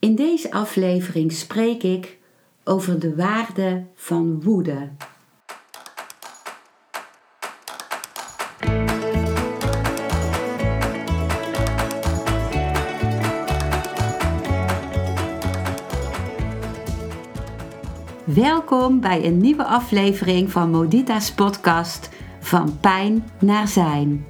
In deze aflevering spreek ik over de waarde van woede. Welkom bij een nieuwe aflevering van Modita's podcast Van Pijn naar Zijn.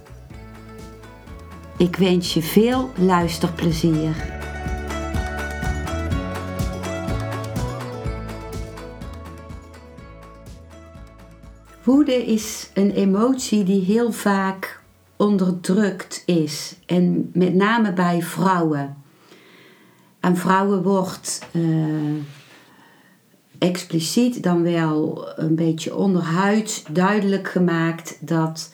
Ik wens je veel luisterplezier. Woede is een emotie die heel vaak onderdrukt is en met name bij vrouwen. Aan vrouwen wordt uh, expliciet dan wel een beetje onderhuid duidelijk gemaakt dat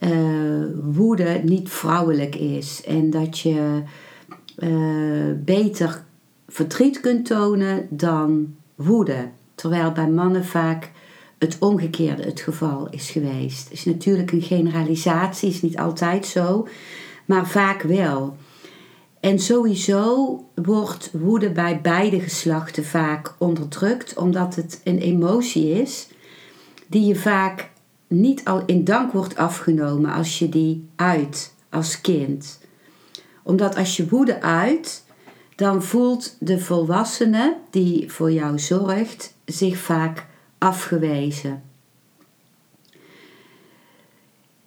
uh, woede niet vrouwelijk is en dat je uh, beter verdriet kunt tonen dan woede. Terwijl bij mannen vaak het omgekeerde het geval is geweest. Het is natuurlijk een generalisatie, is niet altijd zo, maar vaak wel. En sowieso wordt woede bij beide geslachten vaak onderdrukt, omdat het een emotie is die je vaak niet al in dank wordt afgenomen als je die uit als kind. Omdat als je woede uit, dan voelt de volwassene die voor jou zorgt zich vaak afgewezen.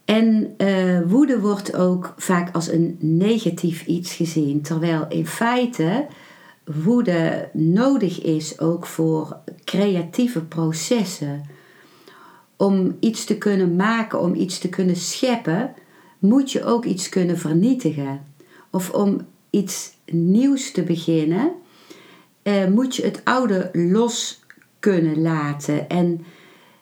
En uh, woede wordt ook vaak als een negatief iets gezien, terwijl in feite woede nodig is ook voor creatieve processen. Om iets te kunnen maken, om iets te kunnen scheppen, moet je ook iets kunnen vernietigen. Of om iets nieuws te beginnen, uh, moet je het oude los kunnen laten. En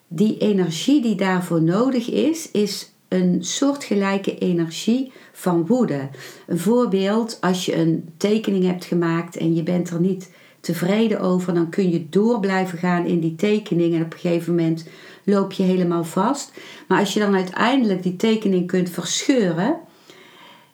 die energie die daarvoor nodig is, is een soortgelijke energie van woede. Een voorbeeld, als je een tekening hebt gemaakt en je bent er niet tevreden over, dan kun je door blijven gaan in die tekening en op een gegeven moment loop je helemaal vast. Maar als je dan uiteindelijk die tekening kunt verscheuren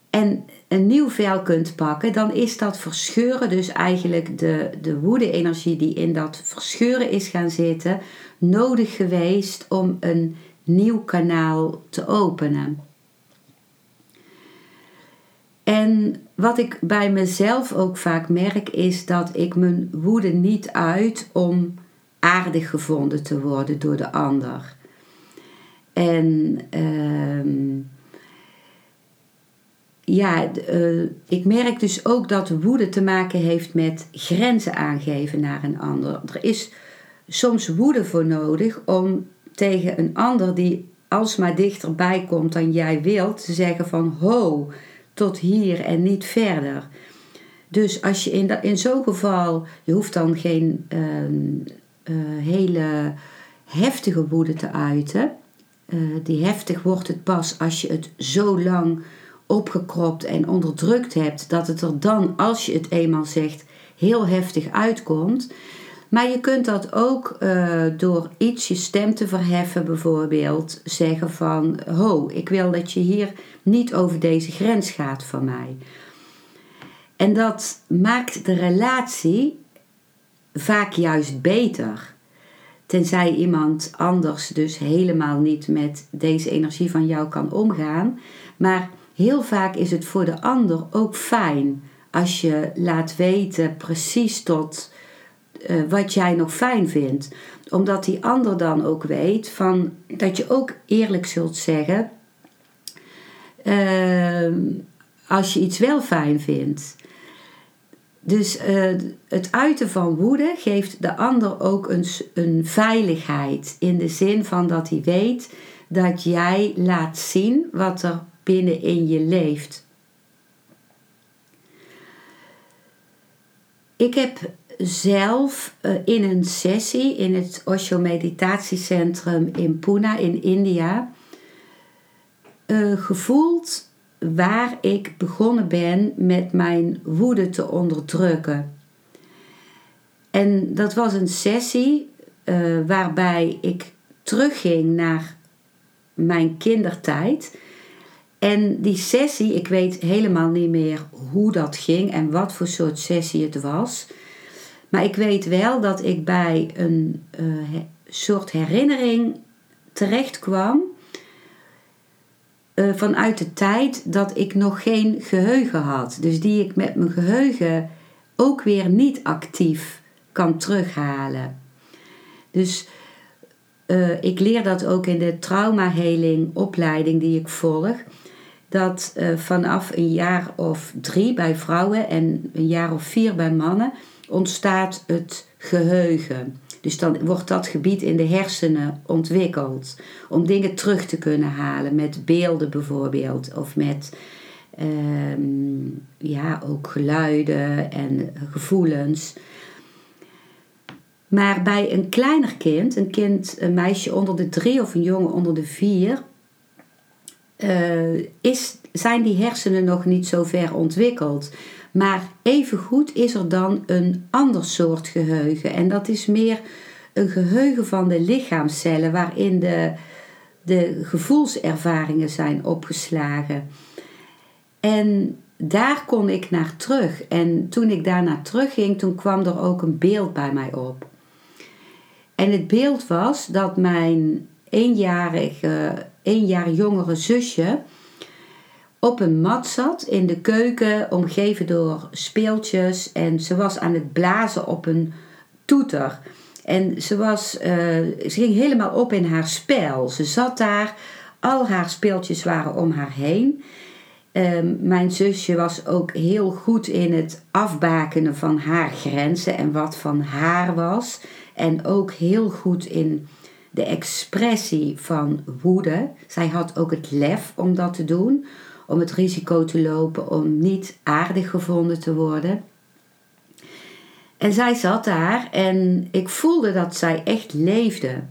en een nieuw vel kunt pakken, dan is dat verscheuren dus eigenlijk de, de woede-energie die in dat verscheuren is gaan zitten, nodig geweest om een nieuw kanaal te openen. En wat ik bij mezelf ook vaak merk, is dat ik mijn woede niet uit om aardig gevonden te worden door de ander. En uh, ja, uh, ik merk dus ook dat woede te maken heeft met grenzen aangeven naar een ander. Er is soms woede voor nodig om tegen een ander die alsmaar dichterbij komt dan jij wilt, te zeggen van ho, tot hier en niet verder. Dus als je in, in zo'n geval, je hoeft dan geen uh, uh, hele heftige woede te uiten. Uh, die heftig wordt het pas als je het zo lang opgekropt en onderdrukt hebt, dat het er dan, als je het eenmaal zegt, heel heftig uitkomt. Maar je kunt dat ook uh, door iets je stem te verheffen, bijvoorbeeld zeggen van: Ho, ik wil dat je hier niet over deze grens gaat van mij. En dat maakt de relatie vaak juist beter. Tenzij iemand anders dus helemaal niet met deze energie van jou kan omgaan. Maar heel vaak is het voor de ander ook fijn als je laat weten precies tot uh, wat jij nog fijn vindt. Omdat die ander dan ook weet van, dat je ook eerlijk zult zeggen uh, als je iets wel fijn vindt. Dus uh, het uiten van woede geeft de ander ook een, een veiligheid. In de zin van dat hij weet dat jij laat zien wat er binnenin je leeft. ik heb zelf uh, in een sessie in het Osho Meditatiecentrum in Pune in India uh, gevoeld waar ik begonnen ben met mijn woede te onderdrukken. En dat was een sessie uh, waarbij ik terugging naar mijn kindertijd. En die sessie, ik weet helemaal niet meer hoe dat ging en wat voor soort sessie het was. Maar ik weet wel dat ik bij een uh, soort herinnering terecht kwam. Uh, vanuit de tijd dat ik nog geen geheugen had. Dus die ik met mijn geheugen ook weer niet actief kan terughalen. Dus uh, ik leer dat ook in de traumaheling opleiding die ik volg. Dat vanaf een jaar of drie bij vrouwen en een jaar of vier bij mannen ontstaat het geheugen. Dus dan wordt dat gebied in de hersenen ontwikkeld. Om dingen terug te kunnen halen met beelden bijvoorbeeld. Of met uh, ja, ook geluiden en gevoelens. Maar bij een kleiner kind, een kind, een meisje onder de drie of een jongen onder de vier, uh, is, zijn die hersenen nog niet zo ver ontwikkeld. Maar evengoed is er dan een ander soort geheugen. En dat is meer een geheugen van de lichaamcellen waarin de, de gevoelservaringen zijn opgeslagen. En daar kon ik naar terug. En toen ik daar naar terug ging, toen kwam er ook een beeld bij mij op. En het beeld was dat mijn eenjarige, jaar jongere zusje op een mat zat in de keuken, omgeven door speeltjes. En ze was aan het blazen op een toeter. En ze, was, uh, ze ging helemaal op in haar spel. Ze zat daar, al haar speeltjes waren om haar heen. Um, mijn zusje was ook heel goed in het afbakenen van haar grenzen en wat van haar was. En ook heel goed in de expressie van woede. Zij had ook het lef om dat te doen, om het risico te lopen om niet aardig gevonden te worden. En zij zat daar en ik voelde dat zij echt leefde.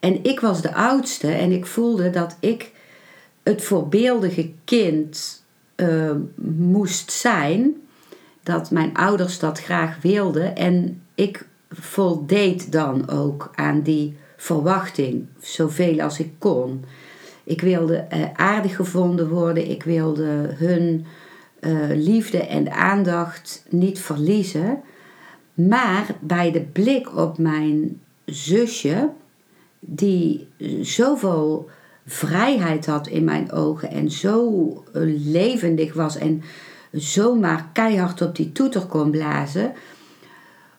En ik was de oudste en ik voelde dat ik het voorbeeldige kind uh, moest zijn. Dat mijn ouders dat graag wilden. En ik voldeed dan ook aan die verwachting, zoveel als ik kon. Ik wilde uh, aardig gevonden worden, ik wilde hun uh, liefde en aandacht niet verliezen. Maar bij de blik op mijn zusje, die zoveel vrijheid had in mijn ogen en zo levendig was en zomaar keihard op die toeter kon blazen,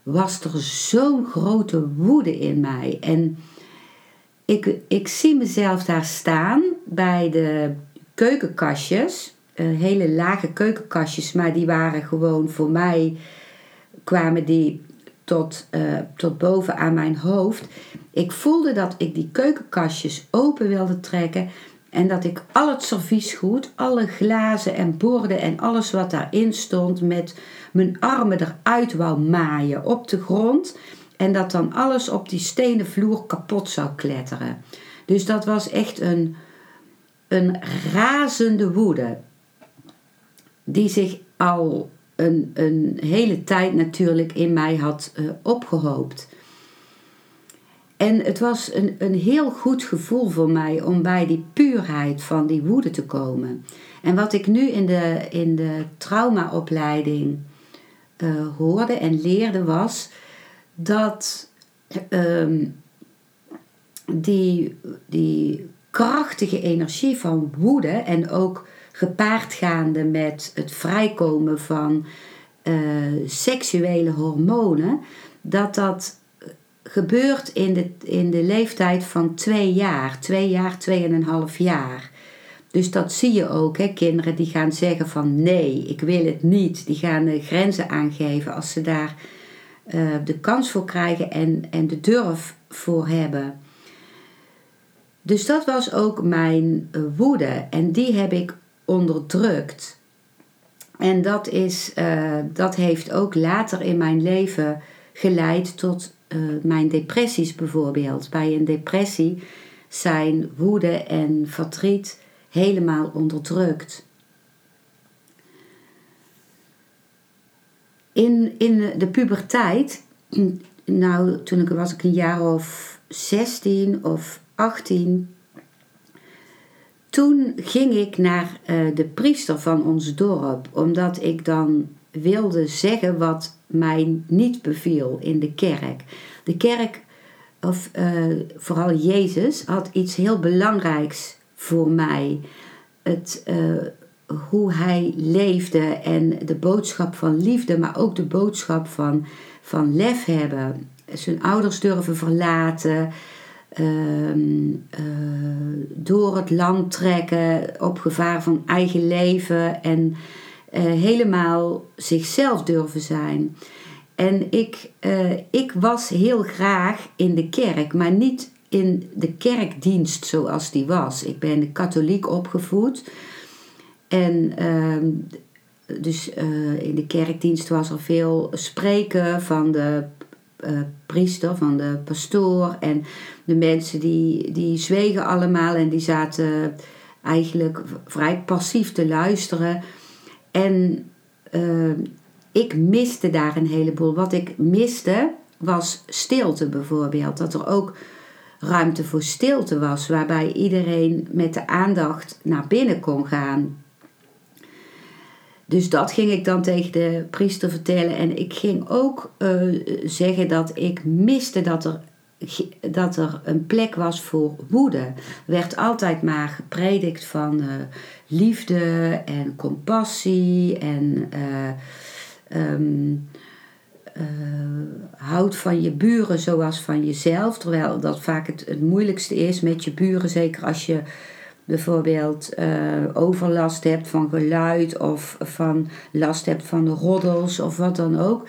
was er zo'n grote woede in mij. En ik, ik zie mezelf daar staan bij de keukenkastjes, hele lage keukenkastjes, maar die waren gewoon voor mij, kwamen die tot, uh, tot boven aan mijn hoofd. Ik voelde dat ik die keukenkastjes open wilde trekken en dat ik al het serviesgoed, alle glazen en borden en alles wat daarin stond, met mijn armen eruit wou maaien op de grond. En dat dan alles op die stenen vloer kapot zou kletteren. Dus dat was echt een, een razende woede. Die zich al een, een hele tijd natuurlijk in mij had uh, opgehoopt. En het was een, een heel goed gevoel voor mij om bij die puurheid van die woede te komen. En wat ik nu in de, in de traumaopleiding uh, hoorde en leerde was dat uh, die, die krachtige energie van woede en ook gepaardgaande met het vrijkomen van uh, seksuele hormonen, dat dat gebeurt in de, in de leeftijd van twee jaar, twee jaar, tweeënhalf jaar. Dus dat zie je ook, hè? kinderen die gaan zeggen van nee, ik wil het niet. Die gaan de grenzen aangeven als ze daar uh, de kans voor krijgen en, en de durf voor hebben. Dus dat was ook mijn woede en die heb ik onderdrukt. En dat, is, eh, dat heeft ook later in mijn leven geleid tot mijn depressies bijvoorbeeld. Bij een depressie zijn woede en verdriet helemaal onderdrukt. In, in de puberteit, nou toen ik was ik een jaar of 16 of 18, toen ging ik naar uh, de priester van ons dorp, omdat ik dan wilde zeggen wat mij niet beviel in de kerk. De kerk, of uh, vooral Jezus, had iets heel belangrijks voor mij. Het, uh, hoe hij leefde en de boodschap van liefde, maar ook de boodschap van, van lef hebben. Zijn ouders durven verlaten. Ehm, eh, door het land trekken op gevaar van eigen leven en uh, helemaal zichzelf durven zijn. En ik, uh, ik was heel graag in de kerk, maar niet in de kerkdienst zoals die was. Ik ben katholiek opgevoed. En uh, dus uh, in de kerkdienst was er veel spreken van de uh, priester, van de pastoor. En de mensen die, die zwegen allemaal en die zaten eigenlijk vrij passief te luisteren. En uh, ik miste daar een heleboel. Wat ik miste was stilte bijvoorbeeld. Dat er ook ruimte voor stilte was, waarbij iedereen met de aandacht naar binnen kon gaan. Dus dat ging ik dan tegen de priester vertellen. En ik ging ook uh, zeggen dat ik miste dat er, dat er een plek was voor woede. Er werd altijd maar gepredikt van uh, liefde en compassie en uh, um, houd van je buren zoals van jezelf. Terwijl dat vaak het moeilijkste is met je buren, zeker als je bijvoorbeeld uh, overlast hebt van geluid of van last hebt van de roddels of wat dan ook.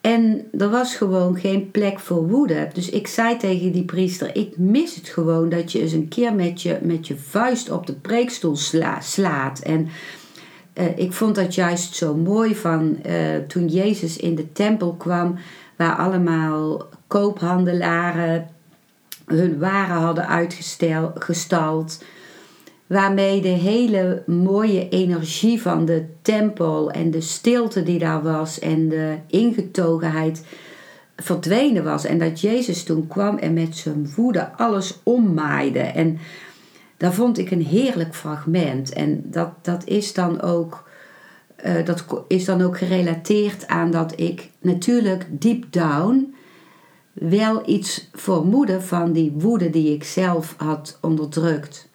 En er was gewoon geen plek voor woede. Dus ik zei tegen die priester: Ik mis het gewoon dat je eens een keer met je, met je vuist op de preekstoel sla, slaat. En uh, ik vond dat juist zo mooi van uh, toen Jezus in de tempel kwam, waar allemaal koophandelaren hun waren hadden uitgestald. Waarmee de hele mooie energie van de tempel en de stilte die daar was en de ingetogenheid verdwenen was. En dat Jezus toen kwam en met zijn woede alles ommaaide. En dat vond ik een heerlijk fragment. En dat, dat is dan ook. Uh, dat is dan ook gerelateerd aan dat ik natuurlijk deep down wel iets vermoeden van die woede die ik zelf had onderdrukt.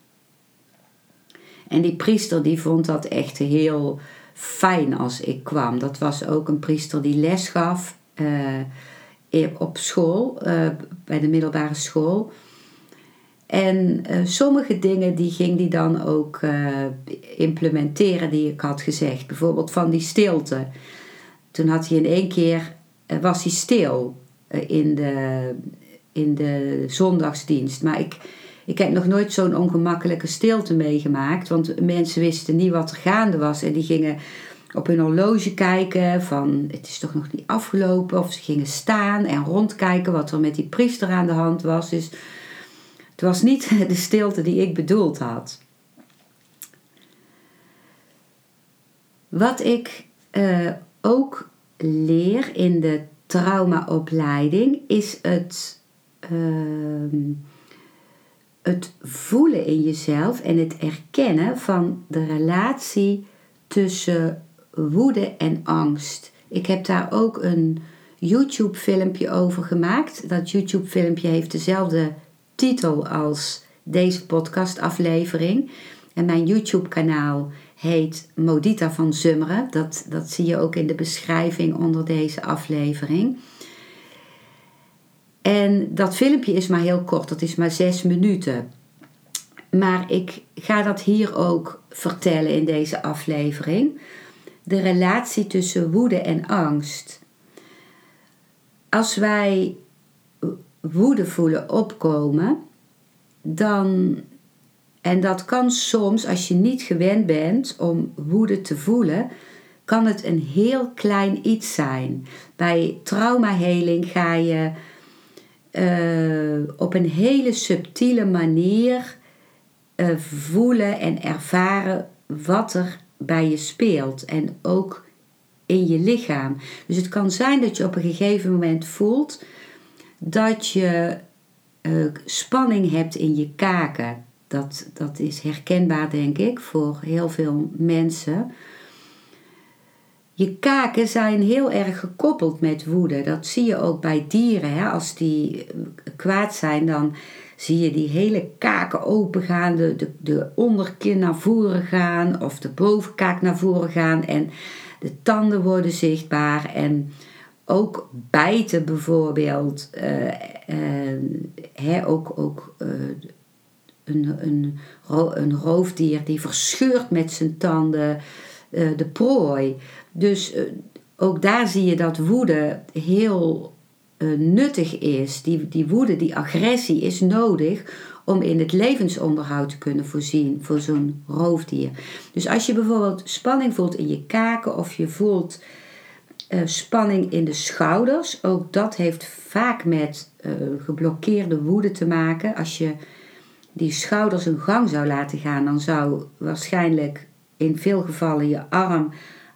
En die priester die vond dat echt heel fijn als ik kwam. Dat was ook een priester die les gaf uh, op school, uh, bij de middelbare school. En uh, sommige dingen die ging die dan ook implementeren die ik had gezegd. Bijvoorbeeld van die stilte. Toen had hij in één keer, was hij stil. Eh, in, de, in de zondagsdienst. Maar ik, ik heb nog nooit zo'n ongemakkelijke stilte meegemaakt. Want mensen wisten niet wat er gaande was. En die gingen op hun horloge kijken van het is toch nog niet afgelopen. Of ze gingen staan en rondkijken wat er met die priester aan de hand was. Dus het was niet de stilte die ik bedoeld had. Wat ik uh, ook leer in de traumaopleiding is het, uh, het voelen in jezelf en het erkennen van de relatie tussen woede en angst. Ik heb daar ook een YouTube-filmpje over gemaakt. Dat YouTube-filmpje heeft dezelfde titel als deze podcastaflevering. En mijn YouTube-kanaal heet Modita van Zummeren. Dat, dat zie je ook in de beschrijving onder deze aflevering. En dat filmpje is maar heel kort, dat is maar zes minuten. Maar ik ga dat hier ook vertellen in deze aflevering. De relatie tussen woede en angst. Als wij woede voelen opkomen, dan En dat kan soms, als je niet gewend bent om woede te voelen, kan het een heel klein iets zijn. Bij traumaheling ga je uh, op een hele subtiele manier uh, voelen en ervaren wat er bij je speelt. En ook in je lichaam. Dus het kan zijn dat je op een gegeven moment voelt dat je uh, spanning hebt in je kaken. Dat, dat is herkenbaar, denk ik, voor heel veel mensen. Je kaken zijn heel erg gekoppeld met woede. Dat zie je ook bij dieren. Hè? Als die kwaad zijn, dan zie je die hele kaken opengaan, de, de, de onderkin naar voren gaan of de bovenkaak naar voren gaan en de tanden worden zichtbaar en ook bijten bijvoorbeeld. Uh, hè, ook ook een, een, een roofdier die verscheurt met zijn tanden de prooi. Dus ook daar zie je dat woede heel nuttig is. Die, die woede, die agressie is nodig om in het levensonderhoud te kunnen voorzien voor zo'n roofdier. Dus als je bijvoorbeeld spanning voelt in je kaken of je voelt spanning in de schouders, ook dat heeft vaak met geblokkeerde woede te maken. Als je die schouders een gang zou laten gaan, dan zou waarschijnlijk in veel gevallen je arm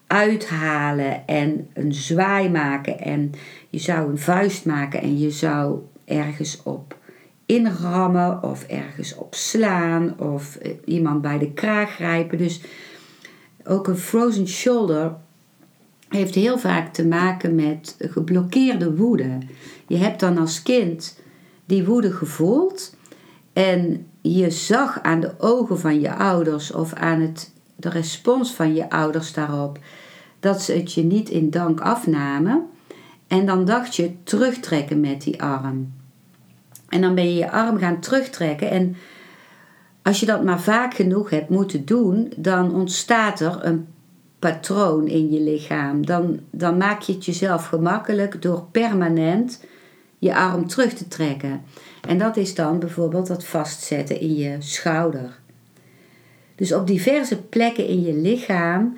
uithalen en een zwaai maken en je zou een vuist maken en je zou ergens op inrammen of ergens op slaan of eh, iemand bij de kraag grijpen. Dus ook een frozen shoulder heeft heel vaak te maken met geblokkeerde woede. Je hebt dan als kind die woede gevoeld en je zag aan de ogen van je ouders of aan het, de respons van je ouders daarop dat ze het je niet in dank afnamen. En dan dacht je terugtrekken met die arm. En dan ben je je arm gaan terugtrekken. En als je dat maar vaak genoeg hebt moeten doen, dan ontstaat er een patroon in je lichaam. Dan, dan maak je het jezelf gemakkelijk door permanent je arm terug te trekken. En dat is dan bijvoorbeeld dat vastzetten in je schouder. Dus op diverse plekken in je lichaam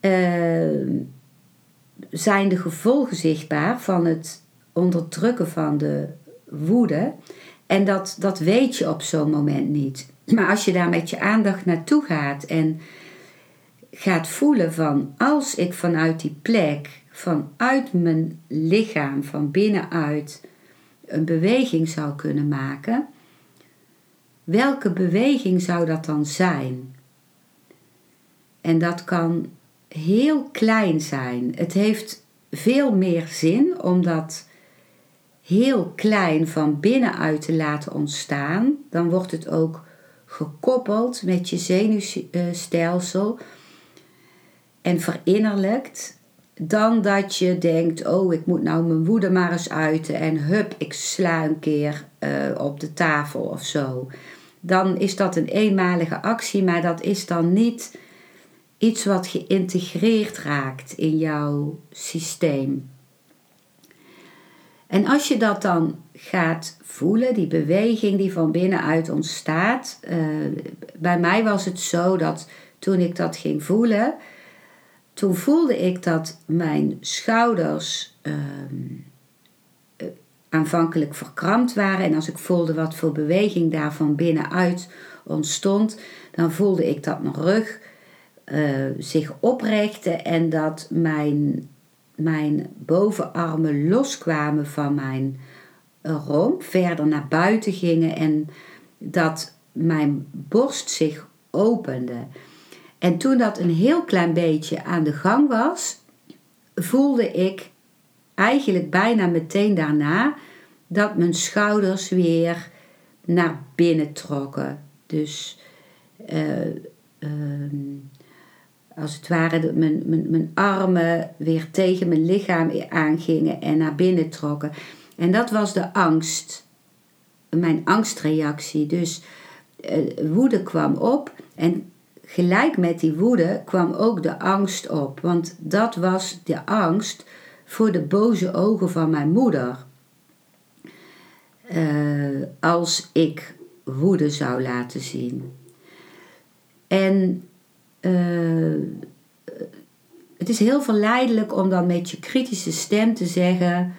uh, zijn de gevolgen zichtbaar van het onderdrukken van de woede. En dat, dat weet je op zo'n moment niet. Maar als je daar met je aandacht naartoe gaat en gaat voelen van als ik vanuit die plek, vanuit mijn lichaam, van binnenuit een beweging zou kunnen maken, welke beweging zou dat dan zijn? En dat kan heel klein zijn. Het heeft veel meer zin om dat heel klein van binnenuit te laten ontstaan. Dan wordt het ook gekoppeld met je zenuwstelsel en verinnerlijkt. Dan dat je denkt, oh ik moet nou mijn woede maar eens uiten en hup, ik sla een keer uh, op de tafel of zo. Dan is dat een eenmalige actie, maar dat is dan niet iets wat geïntegreerd raakt in jouw systeem. En als je dat dan gaat voelen, die beweging die van binnenuit ontstaat. Uh, bij mij was het zo dat toen ik dat ging voelen, toen voelde ik dat mijn schouders uh, aanvankelijk verkrampt waren. En als ik voelde wat voor beweging daar van binnenuit ontstond, dan voelde ik dat mijn rug uh, zich oprichtte en dat mijn, mijn bovenarmen loskwamen van mijn romp, verder naar buiten gingen en dat mijn borst zich opende. En toen dat een heel klein beetje aan de gang was, voelde ik eigenlijk bijna meteen daarna dat mijn schouders weer naar binnen trokken. Dus uh, als het ware mijn, mijn, mijn armen weer tegen mijn lichaam aangingen en naar binnen trokken. En dat was de angst, mijn angstreactie. Dus uh, woede kwam op en gelijk met die woede kwam ook de angst op. Want dat was de angst voor de boze ogen van mijn moeder. Uh, als ik woede zou laten zien. En uh, het is heel verleidelijk om dan met je kritische stem te zeggen: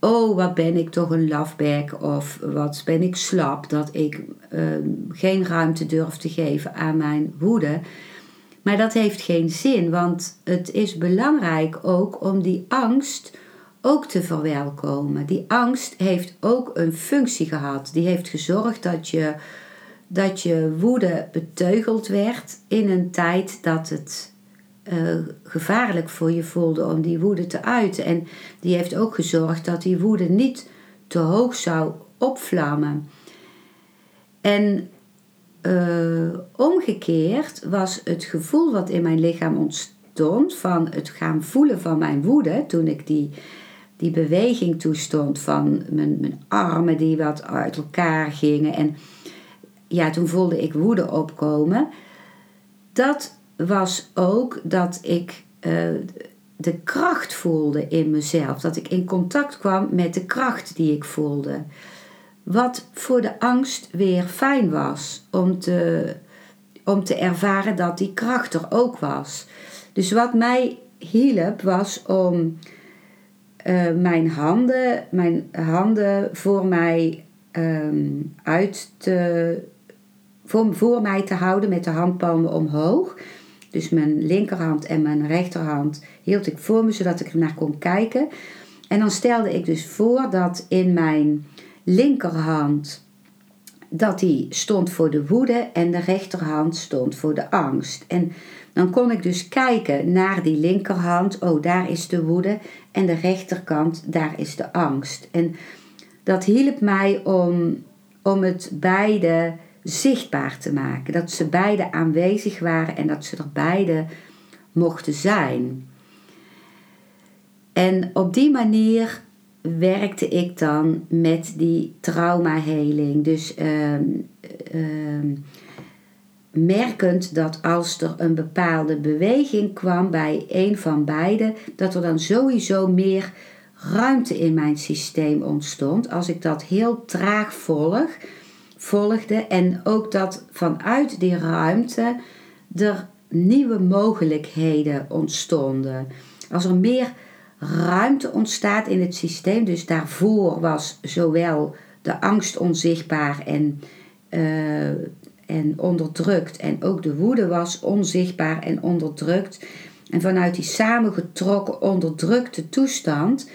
Oh, wat ben ik toch een lafbek of wat ben ik slap dat ik uh, geen ruimte durf te geven aan mijn woede. Maar dat heeft geen zin, want het is belangrijk ook om die angst ook te verwelkomen. Die angst heeft ook een functie gehad. Die heeft gezorgd dat je, dat je woede beteugeld werd in een tijd dat het uh, gevaarlijk voor je voelde om die woede te uiten. En die heeft ook gezorgd dat die woede niet te hoog zou opvlammen. En uh, omgekeerd was het gevoel wat in mijn lichaam ontstond van het gaan voelen van mijn woede toen ik die, die beweging toestond van mijn, mijn armen die wat uit elkaar gingen en ja, toen voelde ik woede opkomen. Dat was ook dat ik uh, de kracht voelde in mezelf. Dat ik in contact kwam met de kracht die ik voelde. Wat voor de angst weer fijn was om te, om te ervaren dat die kracht er ook was. Dus wat mij hielp was om uh, mijn handen, mijn handen voor mij um, uit te, voor, voor mij te houden met de handpalmen omhoog. Dus mijn linkerhand en mijn rechterhand hield ik voor me zodat ik ernaar kon kijken. En dan stelde ik dus voor dat in mijn linkerhand dat die stond voor de woede en de rechterhand stond voor de angst. En dan kon ik dus kijken naar die linkerhand, oh daar is de woede en de rechterkant, daar is de angst. En dat hielp mij om, om het beide zichtbaar te maken. Dat ze beide aanwezig waren en dat ze er beide mochten zijn. En op die manier werkte ik dan met die traumaheling. Dus uh, uh, merkend dat als er een bepaalde beweging kwam bij een van beiden, dat er dan sowieso meer ruimte in mijn systeem ontstond. Als ik dat heel traag volg, volgde en ook dat vanuit die ruimte er nieuwe mogelijkheden ontstonden. Als er meer ruimte ontstaat in het systeem, dus daarvoor was zowel de angst onzichtbaar en, uh, en onderdrukt, en ook de woede was onzichtbaar en onderdrukt. En vanuit die samengetrokken, onderdrukte toestand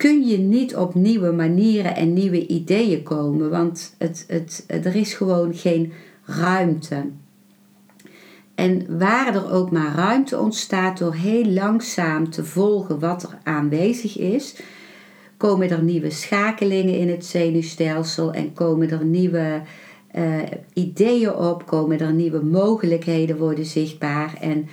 kun je niet op nieuwe manieren en nieuwe ideeën komen, want het, het, er is gewoon geen ruimte. En waar er ook maar ruimte ontstaat door heel langzaam te volgen wat er aanwezig is, komen er nieuwe schakelingen in het zenuwstelsel en komen er nieuwe uh, ideeën op, komen er nieuwe mogelijkheden worden zichtbaar en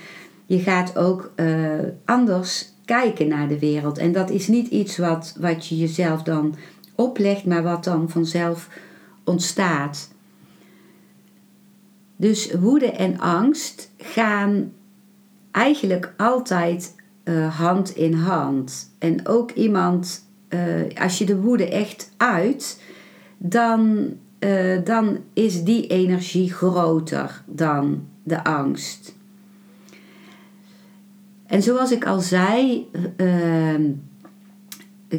je gaat ook uh, anders kijken naar de wereld. En dat is niet iets wat, wat je jezelf dan oplegt, maar wat dan vanzelf ontstaat. Dus woede en angst gaan eigenlijk altijd uh, hand in hand. En ook iemand, uh, als je de woede echt uit, dan, uh, dan is die energie groter dan de angst. En zoals ik al zei, uh,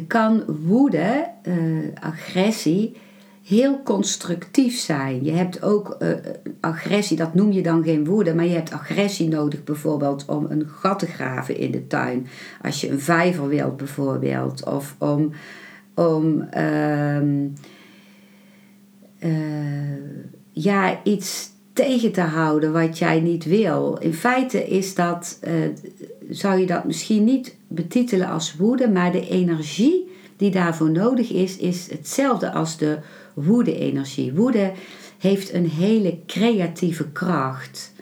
kan woede, uh, agressie, heel constructief zijn. Je hebt ook uh, agressie, dat noem je dan geen woede, maar je hebt agressie nodig bijvoorbeeld om een gat te graven in de tuin. Als je een vijver wilt bijvoorbeeld, of om, om uh, ja, iets tegen te houden wat jij niet wil. In feite is dat, zou je dat misschien niet betitelen als woede, maar de energie die daarvoor nodig is, is hetzelfde als de woede-energie. Woede heeft een hele creatieve kracht.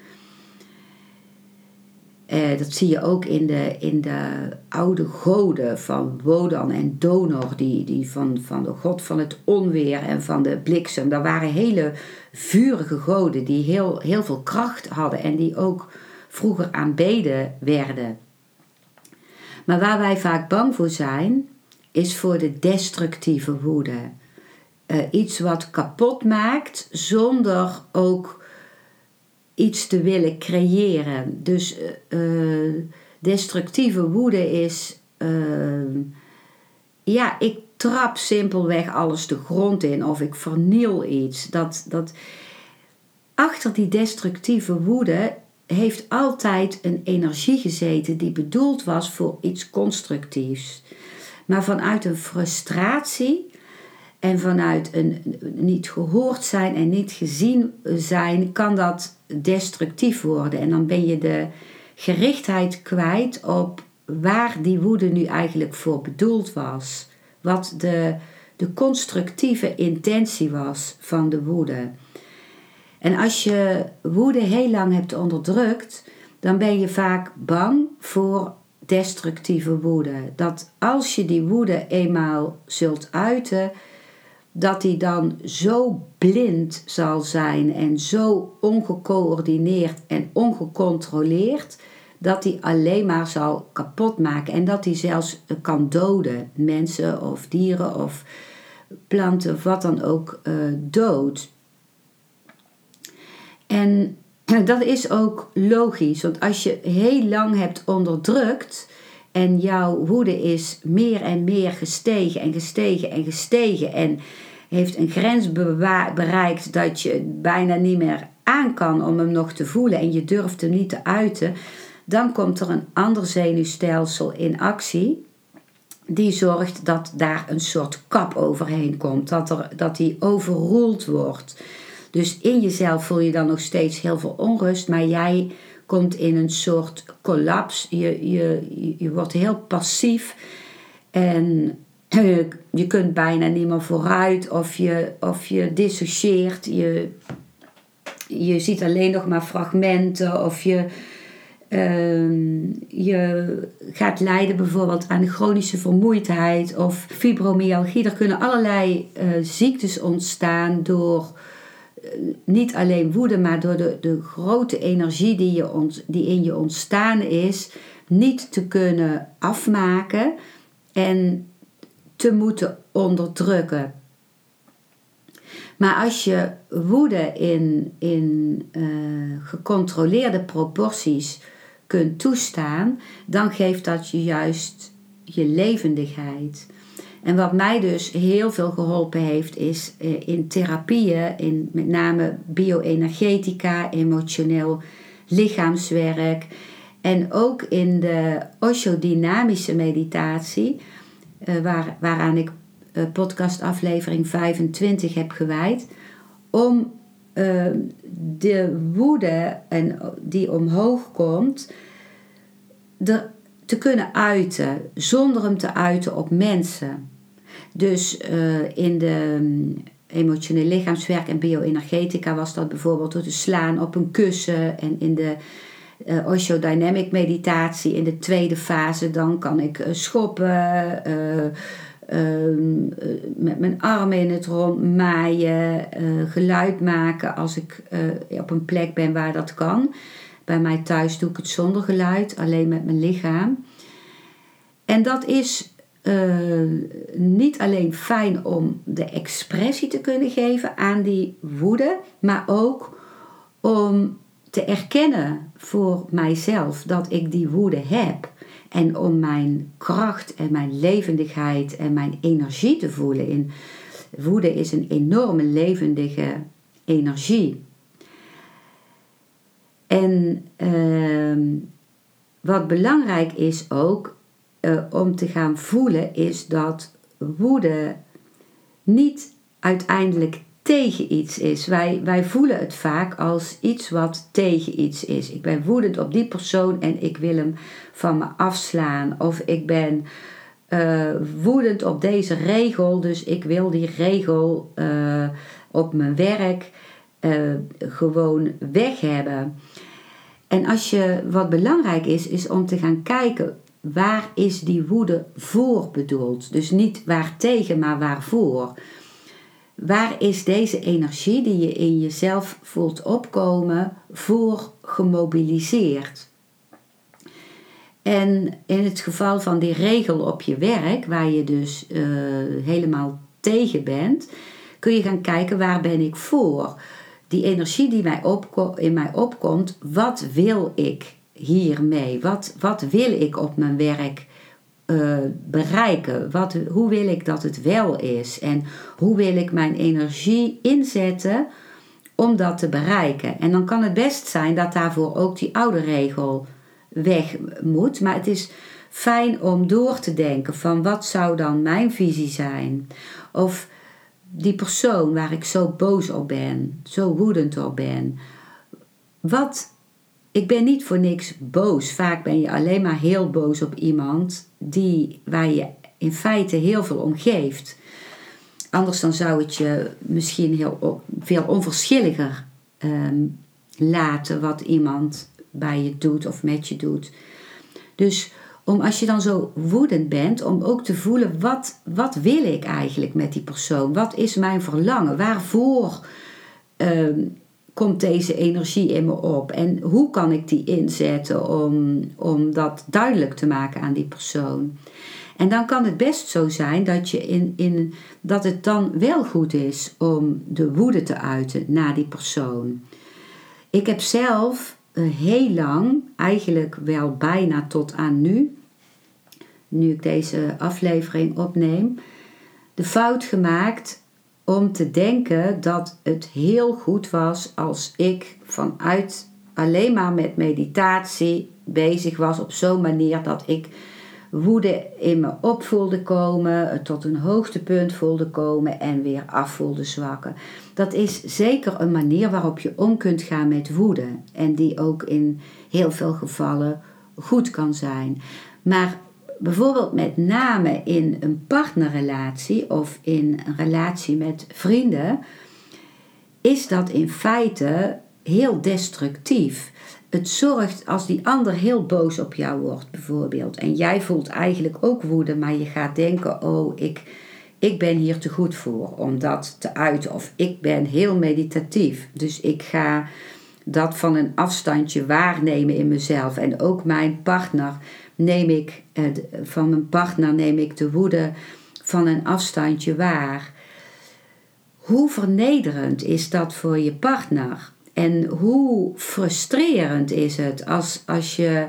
Uh, dat zie je ook in de, in de oude goden van Wodan en Donor, die, die van, van de god van het onweer en van de bliksem. Dat waren hele vurige goden die heel, heel veel kracht hadden en die ook vroeger aanbeden werden. Maar waar wij vaak bang voor zijn, is voor de destructieve woede. eh, iets wat kapot maakt zonder ook iets te willen creëren. Dus uh, destructieve woede is, ja, ik trap simpelweg alles de grond in of ik verniel iets. Dat, dat, achter die destructieve woede heeft altijd een energie gezeten die bedoeld was voor iets constructiefs. Maar vanuit een frustratie en vanuit een niet gehoord zijn en niet gezien zijn, kan dat destructief worden. En dan ben je de gerichtheid kwijt op waar die woede nu eigenlijk voor bedoeld was. Wat de, de constructieve intentie was van de woede. En als je woede heel lang hebt onderdrukt, dan ben je vaak bang voor destructieve woede. Dat als je die woede eenmaal zult uiten, dat die dan zo blind zal zijn en zo ongecoördineerd en ongecontroleerd, dat die alleen maar zal kapot maken en dat die zelfs kan doden. Mensen of dieren of planten of wat dan ook uh, dood. En dat is ook logisch, want als je heel lang hebt onderdrukt en jouw woede is meer en meer gestegen en gestegen en gestegen en heeft een grens bereikt dat je bijna niet meer aan kan om hem nog te voelen en je durft hem niet te uiten, dan komt er een ander zenuwstelsel in actie die zorgt dat daar een soort kap overheen komt, dat, er, dat die overroeld wordt. Dus in jezelf voel je dan nog steeds heel veel onrust, maar jij komt in een soort kollaps. Je, je, je wordt heel passief en je kunt bijna niet meer vooruit of je, of je dissocieert. Je, je ziet alleen nog maar fragmenten of je, uh, je gaat lijden bijvoorbeeld aan chronische vermoeidheid of fibromyalgie. Er kunnen allerlei uh, ziektes ontstaan door niet alleen woede, maar door de, de grote energie die, je ont, die in je ontstaan is, niet te kunnen afmaken en te moeten onderdrukken. Maar als je woede in, in uh, gecontroleerde proporties kunt toestaan, dan geeft dat je juist je levendigheid. En wat mij dus heel veel geholpen heeft, is eh, in therapieën, in met name bioenergetica, emotioneel lichaamswerk. En ook in de osho-dynamische meditatie, eh, waar, waaraan ik uh, podcastaflevering 25 heb gewijd, om de woede en, die omhoog komt, te kunnen uiten, zonder hem te uiten op mensen. Dus uh, in de um, emotioneel lichaamswerk en bioenergetica was dat bijvoorbeeld door te slaan op een kussen. En in de uh, meditatie, in de tweede fase, dan kan ik uh, schoppen, ehm, met mijn armen in het rond maaien, geluid maken als ik op een plek ben waar dat kan. Bij mij thuis doe ik het zonder geluid, alleen met mijn lichaam. En dat is uh, niet alleen fijn om de expressie te kunnen geven aan die woede, maar ook om te erkennen voor mijzelf dat ik die woede heb. En om mijn kracht en mijn levendigheid en mijn energie te voelen. In, woede is een enorme levendige energie. En uh, wat belangrijk is ook, uh, om te gaan voelen is dat woede niet uiteindelijk tegen iets is. Wij, wij voelen het vaak als iets wat tegen iets is. Ik ben woedend op die persoon en ik wil hem van me afslaan. Of ik ben uh, woedend op deze regel, dus ik wil die regel uh, op mijn werk gewoon weg hebben. En als je, wat belangrijk is, is om te gaan kijken waar is die woede voor bedoeld? Dus niet waar tegen, maar waarvoor. Waar is deze energie die je in jezelf voelt opkomen voor gemobiliseerd? En in het geval van die regel op je werk, waar je dus uh, helemaal tegen bent, kun je gaan kijken waar ben ik voor. Die energie die mij in mij opkomt, wat wil ik hiermee? Wat, wat wil ik op mijn werk uh, bereiken? Wat, hoe wil ik dat het wel is? En hoe wil ik mijn energie inzetten om dat te bereiken? En dan kan het best zijn dat daarvoor ook die oude regel weg moet. Maar het is fijn om door te denken van wat zou dan mijn visie zijn? Of die persoon waar ik zo boos op ben, zo woedend op ben. Wat, ik ben niet voor niks boos. Vaak ben je alleen maar heel boos op iemand die, waar je in feite heel veel om geeft. Anders dan zou het je misschien heel, veel onverschilliger ehm, laten wat iemand bij je doet of met je doet. Dus om als je dan zo woedend bent, om ook te voelen wat, wat wil ik eigenlijk met die persoon? Wat is mijn verlangen? Waarvoor ehm, komt deze energie in me op? En hoe kan ik die inzetten om, om dat duidelijk te maken aan die persoon? En dan kan het best zo zijn dat, je in, in, dat het dan wel goed is om de woede te uiten naar die persoon. Ik heb zelf heel lang, eigenlijk wel bijna tot aan nu, nu ik deze aflevering opneem, de fout gemaakt om te denken dat het heel goed was als ik vanuit alleen maar met meditatie bezig was op zo'n manier dat ik woede in me op voelde komen, tot een hoogtepunt voelde komen en weer af voelde zwakken. Dat is zeker een manier waarop je om kunt gaan met woede en die ook in heel veel gevallen goed kan zijn. Maar bijvoorbeeld met name in een partnerrelatie of in een relatie met vrienden, is dat in feite heel destructief het zorgt als die ander heel boos op jou wordt, bijvoorbeeld. En jij voelt eigenlijk ook woede, maar je gaat denken: oh, ik, ik ben hier te goed voor om dat te uiten. Of ik ben heel meditatief. Dus ik ga dat van een afstandje waarnemen in mezelf. En ook mijn partner neem ik, eh, van mijn partner neem ik de woede van een afstandje waar. Hoe vernederend is dat voor je partner? En hoe frustrerend is het als, als je.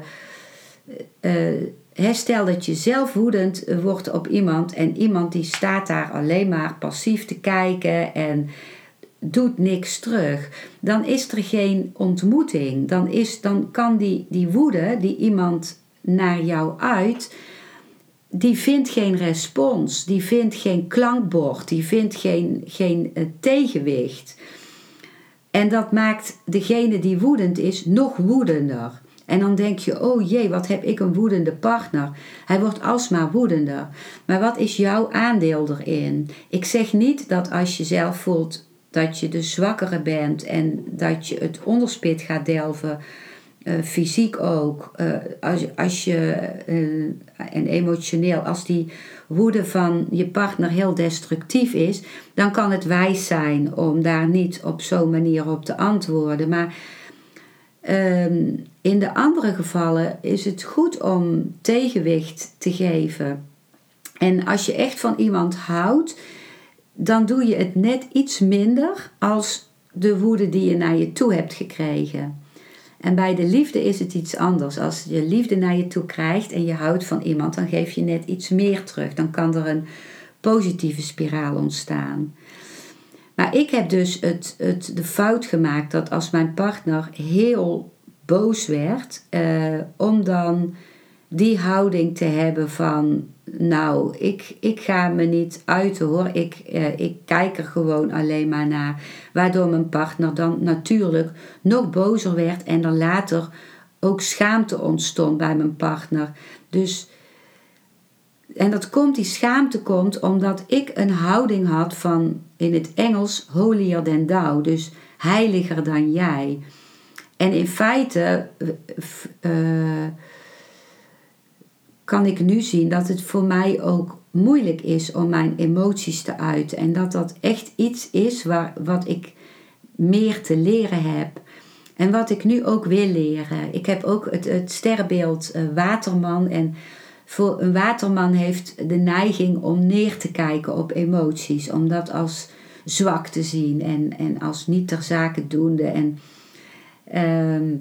Uh, stel dat je zelf woedend wordt op iemand en iemand die staat daar alleen maar passief te kijken en doet niks terug. Dan is er geen ontmoeting. Dan, is, dan kan die, die woede die iemand naar jou uit, die vindt geen respons, die vindt geen klankbord, die vindt geen, geen uh, tegenwicht. En dat maakt degene die woedend is nog woedender. En dan denk je, oh jee, wat heb ik een woedende partner. Hij wordt alsmaar woedender. Maar wat is jouw aandeel erin? Ik zeg niet dat als je zelf voelt dat je de zwakkere bent en dat je het onderspit gaat delven, fysiek ook, uh, als, als je, uh, en emotioneel, als die woede van je partner heel destructief is, dan kan het wijs zijn om daar niet op zo'n manier op te antwoorden. Maar um, in de andere gevallen is het goed om tegenwicht te geven. En als je echt van iemand houdt, dan doe je het net iets minder als de woede die je naar je toe hebt gekregen. En bij de liefde is het iets anders. Als je liefde naar je toe krijgt en je houdt van iemand, dan geef je net iets meer terug. Dan kan er een positieve spiraal ontstaan. Maar ik heb dus het, het, de fout gemaakt dat als mijn partner heel boos werd, eh, om dan die houding te hebben van nou, ik, ik ga me niet uiten hoor. Ik, eh, ik kijk er gewoon alleen maar naar. Waardoor mijn partner dan natuurlijk nog bozer werd en er later ook schaamte ontstond bij mijn partner. Dus, en dat komt, die schaamte komt omdat ik een houding had van in het Engels holier than thou. Dus heiliger dan jij. En in feite. Uh, kan ik nu zien dat het voor mij ook moeilijk is om mijn emoties te uiten. En dat dat echt iets is waar, wat ik meer te leren heb. En wat ik nu ook wil leren. Ik heb ook het, het sterrenbeeld uh, waterman. En voor een waterman heeft de neiging om neer te kijken op emoties. Om dat als zwak te zien en, en als niet ter zake doende. En ehm,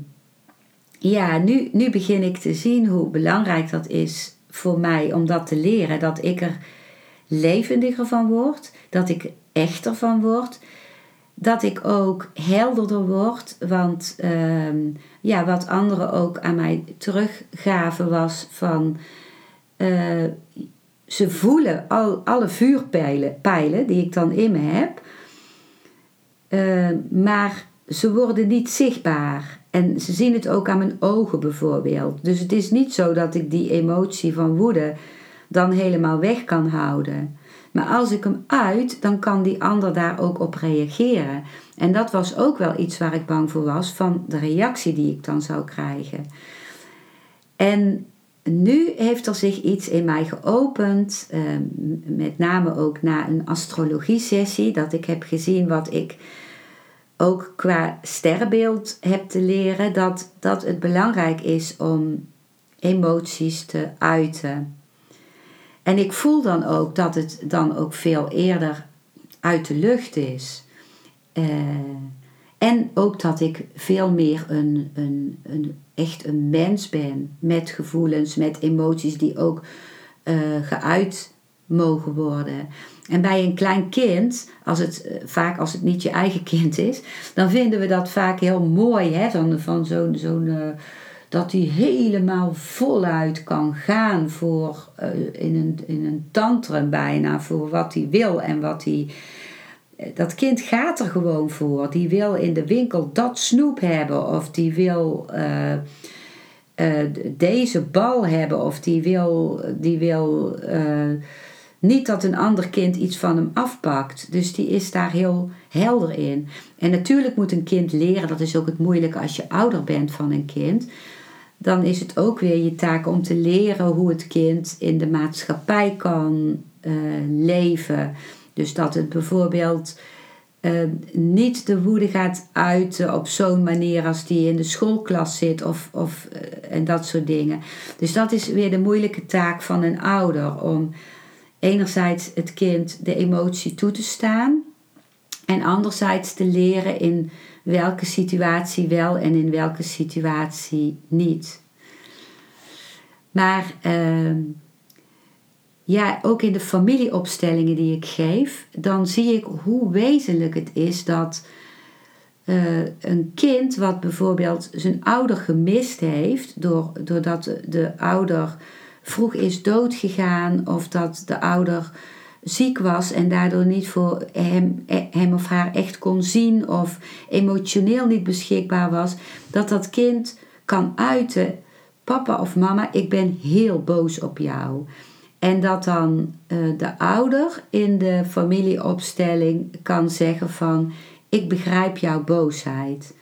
ja, nu, nu begin ik te zien hoe belangrijk dat is voor mij om dat te leren. Dat ik er levendiger van word, dat ik echter van word. Dat ik ook helderder word, want ehm, ja, wat anderen ook aan mij teruggaven was van uh, ze voelen al, alle vuurpijlen pijlen die ik dan in me heb, uh, maar ze worden niet zichtbaar. En ze zien het ook aan mijn ogen bijvoorbeeld. Dus het is niet zo dat ik die emotie van woede dan helemaal weg kan houden. Maar als ik hem uit, dan kan die ander daar ook op reageren. En dat was ook wel iets waar ik bang voor was, van de reactie die ik dan zou krijgen. En nu heeft er zich iets in mij geopend, ehm, met name ook na een astrologie-sessie, dat ik heb gezien wat ik ook qua sterrenbeeld heb te leren, dat, dat het belangrijk is om emoties te uiten. En ik voel dan ook dat het dan ook veel eerder uit de lucht is. Uh, en ook dat ik veel meer een, een, een, echt een mens ben met gevoelens, met emoties die ook uh, geuit mogen worden. En bij een klein kind, als het, eh, vaak als het niet je eigen kind is, dan vinden we dat vaak heel mooi. Hè? Van, van zo'n, zo'n, uh, dat hij helemaal voluit kan gaan voor, uh, in, een, in een tantrum bijna, voor wat hij wil en wat hij dat kind gaat er gewoon voor. Die wil in de winkel dat snoep hebben of die wil deze bal hebben of die wil, die wil niet dat een ander kind iets van hem afpakt. Dus die is daar heel helder in. En natuurlijk moet een kind leren, dat is ook het moeilijke als je ouder bent van een kind. Dan is het ook weer je taak om te leren hoe het kind in de maatschappij kan leven dus dat het bijvoorbeeld uh, niet de woede gaat uiten op zo'n manier als die in de schoolklas zit of, of, uh, en dat soort dingen. Dus dat is weer de moeilijke taak van een ouder om enerzijds het kind de emotie toe te staan en anderzijds te leren in welke situatie wel en in welke situatie niet. Maar uh, ja, ook in de familieopstellingen die ik geef, dan zie ik hoe wezenlijk het is dat uh, een kind wat bijvoorbeeld zijn ouder gemist heeft, door, doordat de ouder vroeg is doodgegaan of dat de ouder ziek was en daardoor niet voor hem, hem of haar echt kon zien of emotioneel niet beschikbaar was, dat dat kind kan uiten: Papa of mama, ik ben heel boos op jou. En dat dan uh, de ouder in de familieopstelling kan zeggen van ik begrijp jouw boosheid.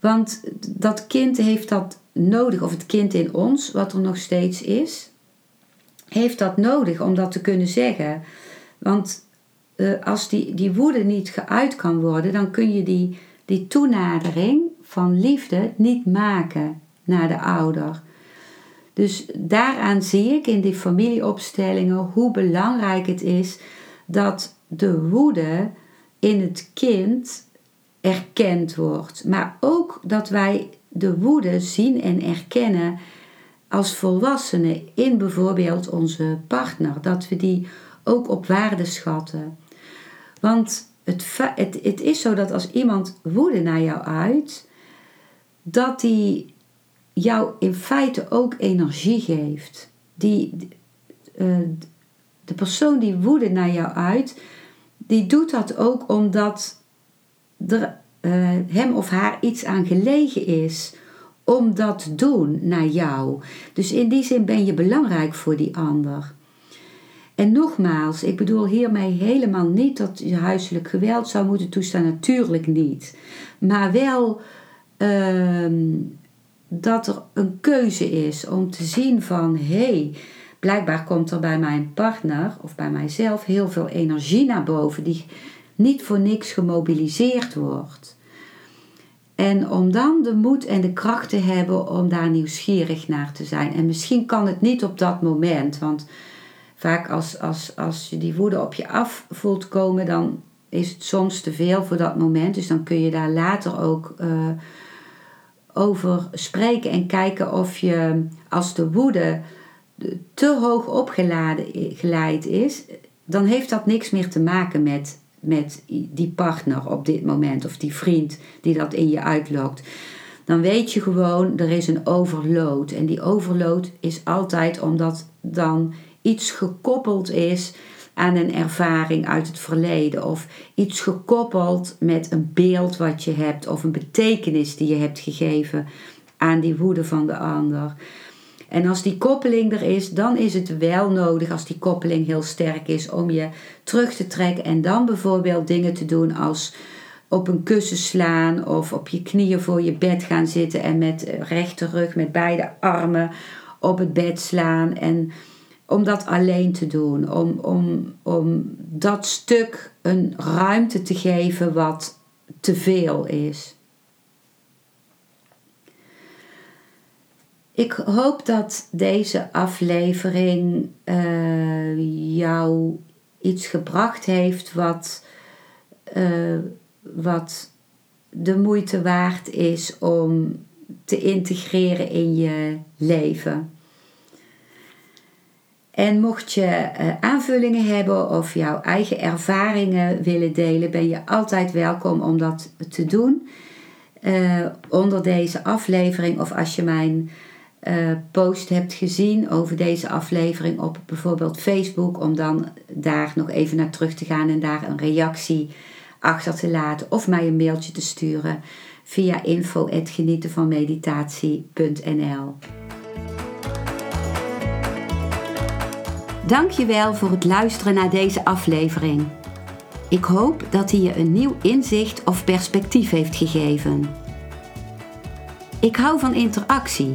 Want dat kind heeft dat nodig, of het kind in ons, wat er nog steeds is, heeft dat nodig om dat te kunnen zeggen. Want uh, als die, die woede niet geuit kan worden, dan kun je die, die toenadering van liefde niet maken naar de ouder. Dus daaraan zie ik in die familieopstellingen hoe belangrijk het is dat de woede in het kind erkend wordt. Maar ook dat wij de woede zien en erkennen als volwassenen in bijvoorbeeld onze partner. Dat we die ook op waarde schatten. Want het, het, is zo dat als iemand woede naar jou uit, dat die jou in feite ook energie geeft. Die, uh, de persoon die woede naar jou uit, die doet dat ook omdat er uh, hem of haar iets aan gelegen is om dat te doen naar jou. Dus in die zin ben je belangrijk voor die ander. En nogmaals, ik bedoel hiermee helemaal niet dat je huiselijk geweld zou moeten toestaan, natuurlijk niet. Maar wel uh, dat er een keuze is om te zien van hé, hey, blijkbaar komt er bij mijn partner of bij mijzelf heel veel energie naar boven die niet voor niks gemobiliseerd wordt. En om dan de moed en de kracht te hebben om daar nieuwsgierig naar te zijn. En misschien kan het niet op dat moment, want vaak als, als, als je die woede op je af voelt komen, dan is het soms te veel voor dat moment. Dus dan kun je daar later ook uh, over spreken en kijken of je, als de woede te hoog opgeladen geleid is, dan heeft dat niks meer te maken met, met die partner op dit moment of die vriend die dat in je uitlokt. Dan weet je gewoon, er is een overload. En die overload is altijd omdat dan iets gekoppeld is aan een ervaring uit het verleden of iets gekoppeld met een beeld wat je hebt of een betekenis die je hebt gegeven aan die woede van de ander. En als die koppeling er is, dan is het wel nodig, als die koppeling heel sterk is, om je terug te trekken en dan bijvoorbeeld dingen te doen als op een kussen slaan of op je knieën voor je bed gaan zitten en met rechte rug, met beide armen op het bed slaan. En om dat alleen te doen, om, om, om dat stuk een ruimte te geven wat te veel is. Ik hoop dat deze aflevering uh, jou iets gebracht heeft wat, uh, wat de moeite waard is om te integreren in je leven. En mocht je uh, aanvullingen hebben of jouw eigen ervaringen willen delen, ben je altijd welkom om dat te doen. Onder deze aflevering of als je mijn uh, post hebt gezien over deze aflevering op bijvoorbeeld Facebook, om dan daar nog even naar terug te gaan en daar een reactie achter te laten of mij een mailtje te sturen via info.genietenvanmeditatie.nl. Dankjewel voor het luisteren naar deze aflevering. Ik hoop dat hij je een nieuw inzicht of perspectief heeft gegeven. Ik hou van interactie,